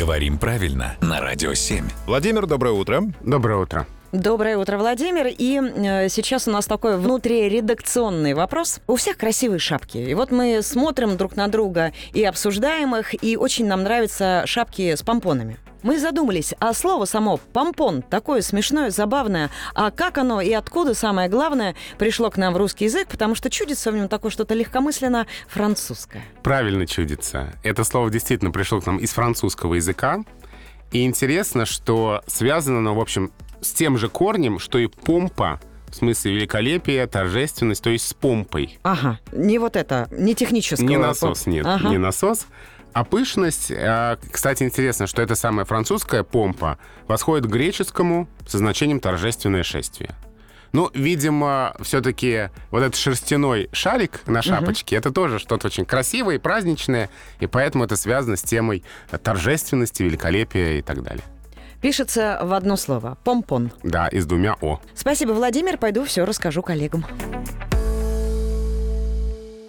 Говорим правильно на Радио 7. Владимир, доброе утро. Доброе утро. Доброе утро, Владимир. И э, сейчас у нас такой внутриредакционный вопрос. У всех красивые шапки. И вот мы смотрим друг на друга и обсуждаем их, и очень нам нравятся шапки с помпонами. Мы задумались, а слово само «помпон» такое смешное, забавное, а как оно и откуда, самое главное, пришло к нам в русский язык, потому что чудится в нем такое что-то легкомысленно французское. Правильно чудится. Это слово действительно пришло к нам из французского языка. И интересно, что связано оно, в общем, с тем же корнем, что и помпа, в смысле великолепия, торжественность, то есть с помпой. Ага, не вот это, не техническое. Не насос, нет, Ага. не насос. А пышность, а, кстати, интересно, что эта самая французская помпа восходит к греческому со значением торжественное шествие. Ну, видимо, все-таки вот этот шерстяной шарик на шапочке, это тоже что-то очень красивое и праздничное, и поэтому это связано с темой торжественности, великолепия и так далее. Пишется в одно слово. Помпон. Да, и с двумя «о». Спасибо, Владимир. Пойду все расскажу коллегам.